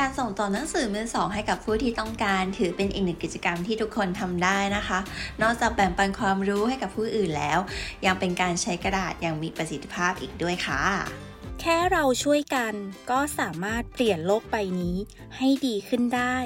การส่งต่อหนังสือมือสองให้กับผู้ที่ต้องการถือเป็นอีกหนึ่งกิจกรรมที่ทุกคนทำได้นะคะ นอกจากแบ่งปันความรู้ให้กับผู้อื่นแล้ว ยังเป็นการใช้กระดาษอย่างมีประสิทธิภาพอีกด้วยค่ะ แค่เราช่วยกันก็สามารถเปลี่ยนโลกใบนี้ให้ดีขึ้นได้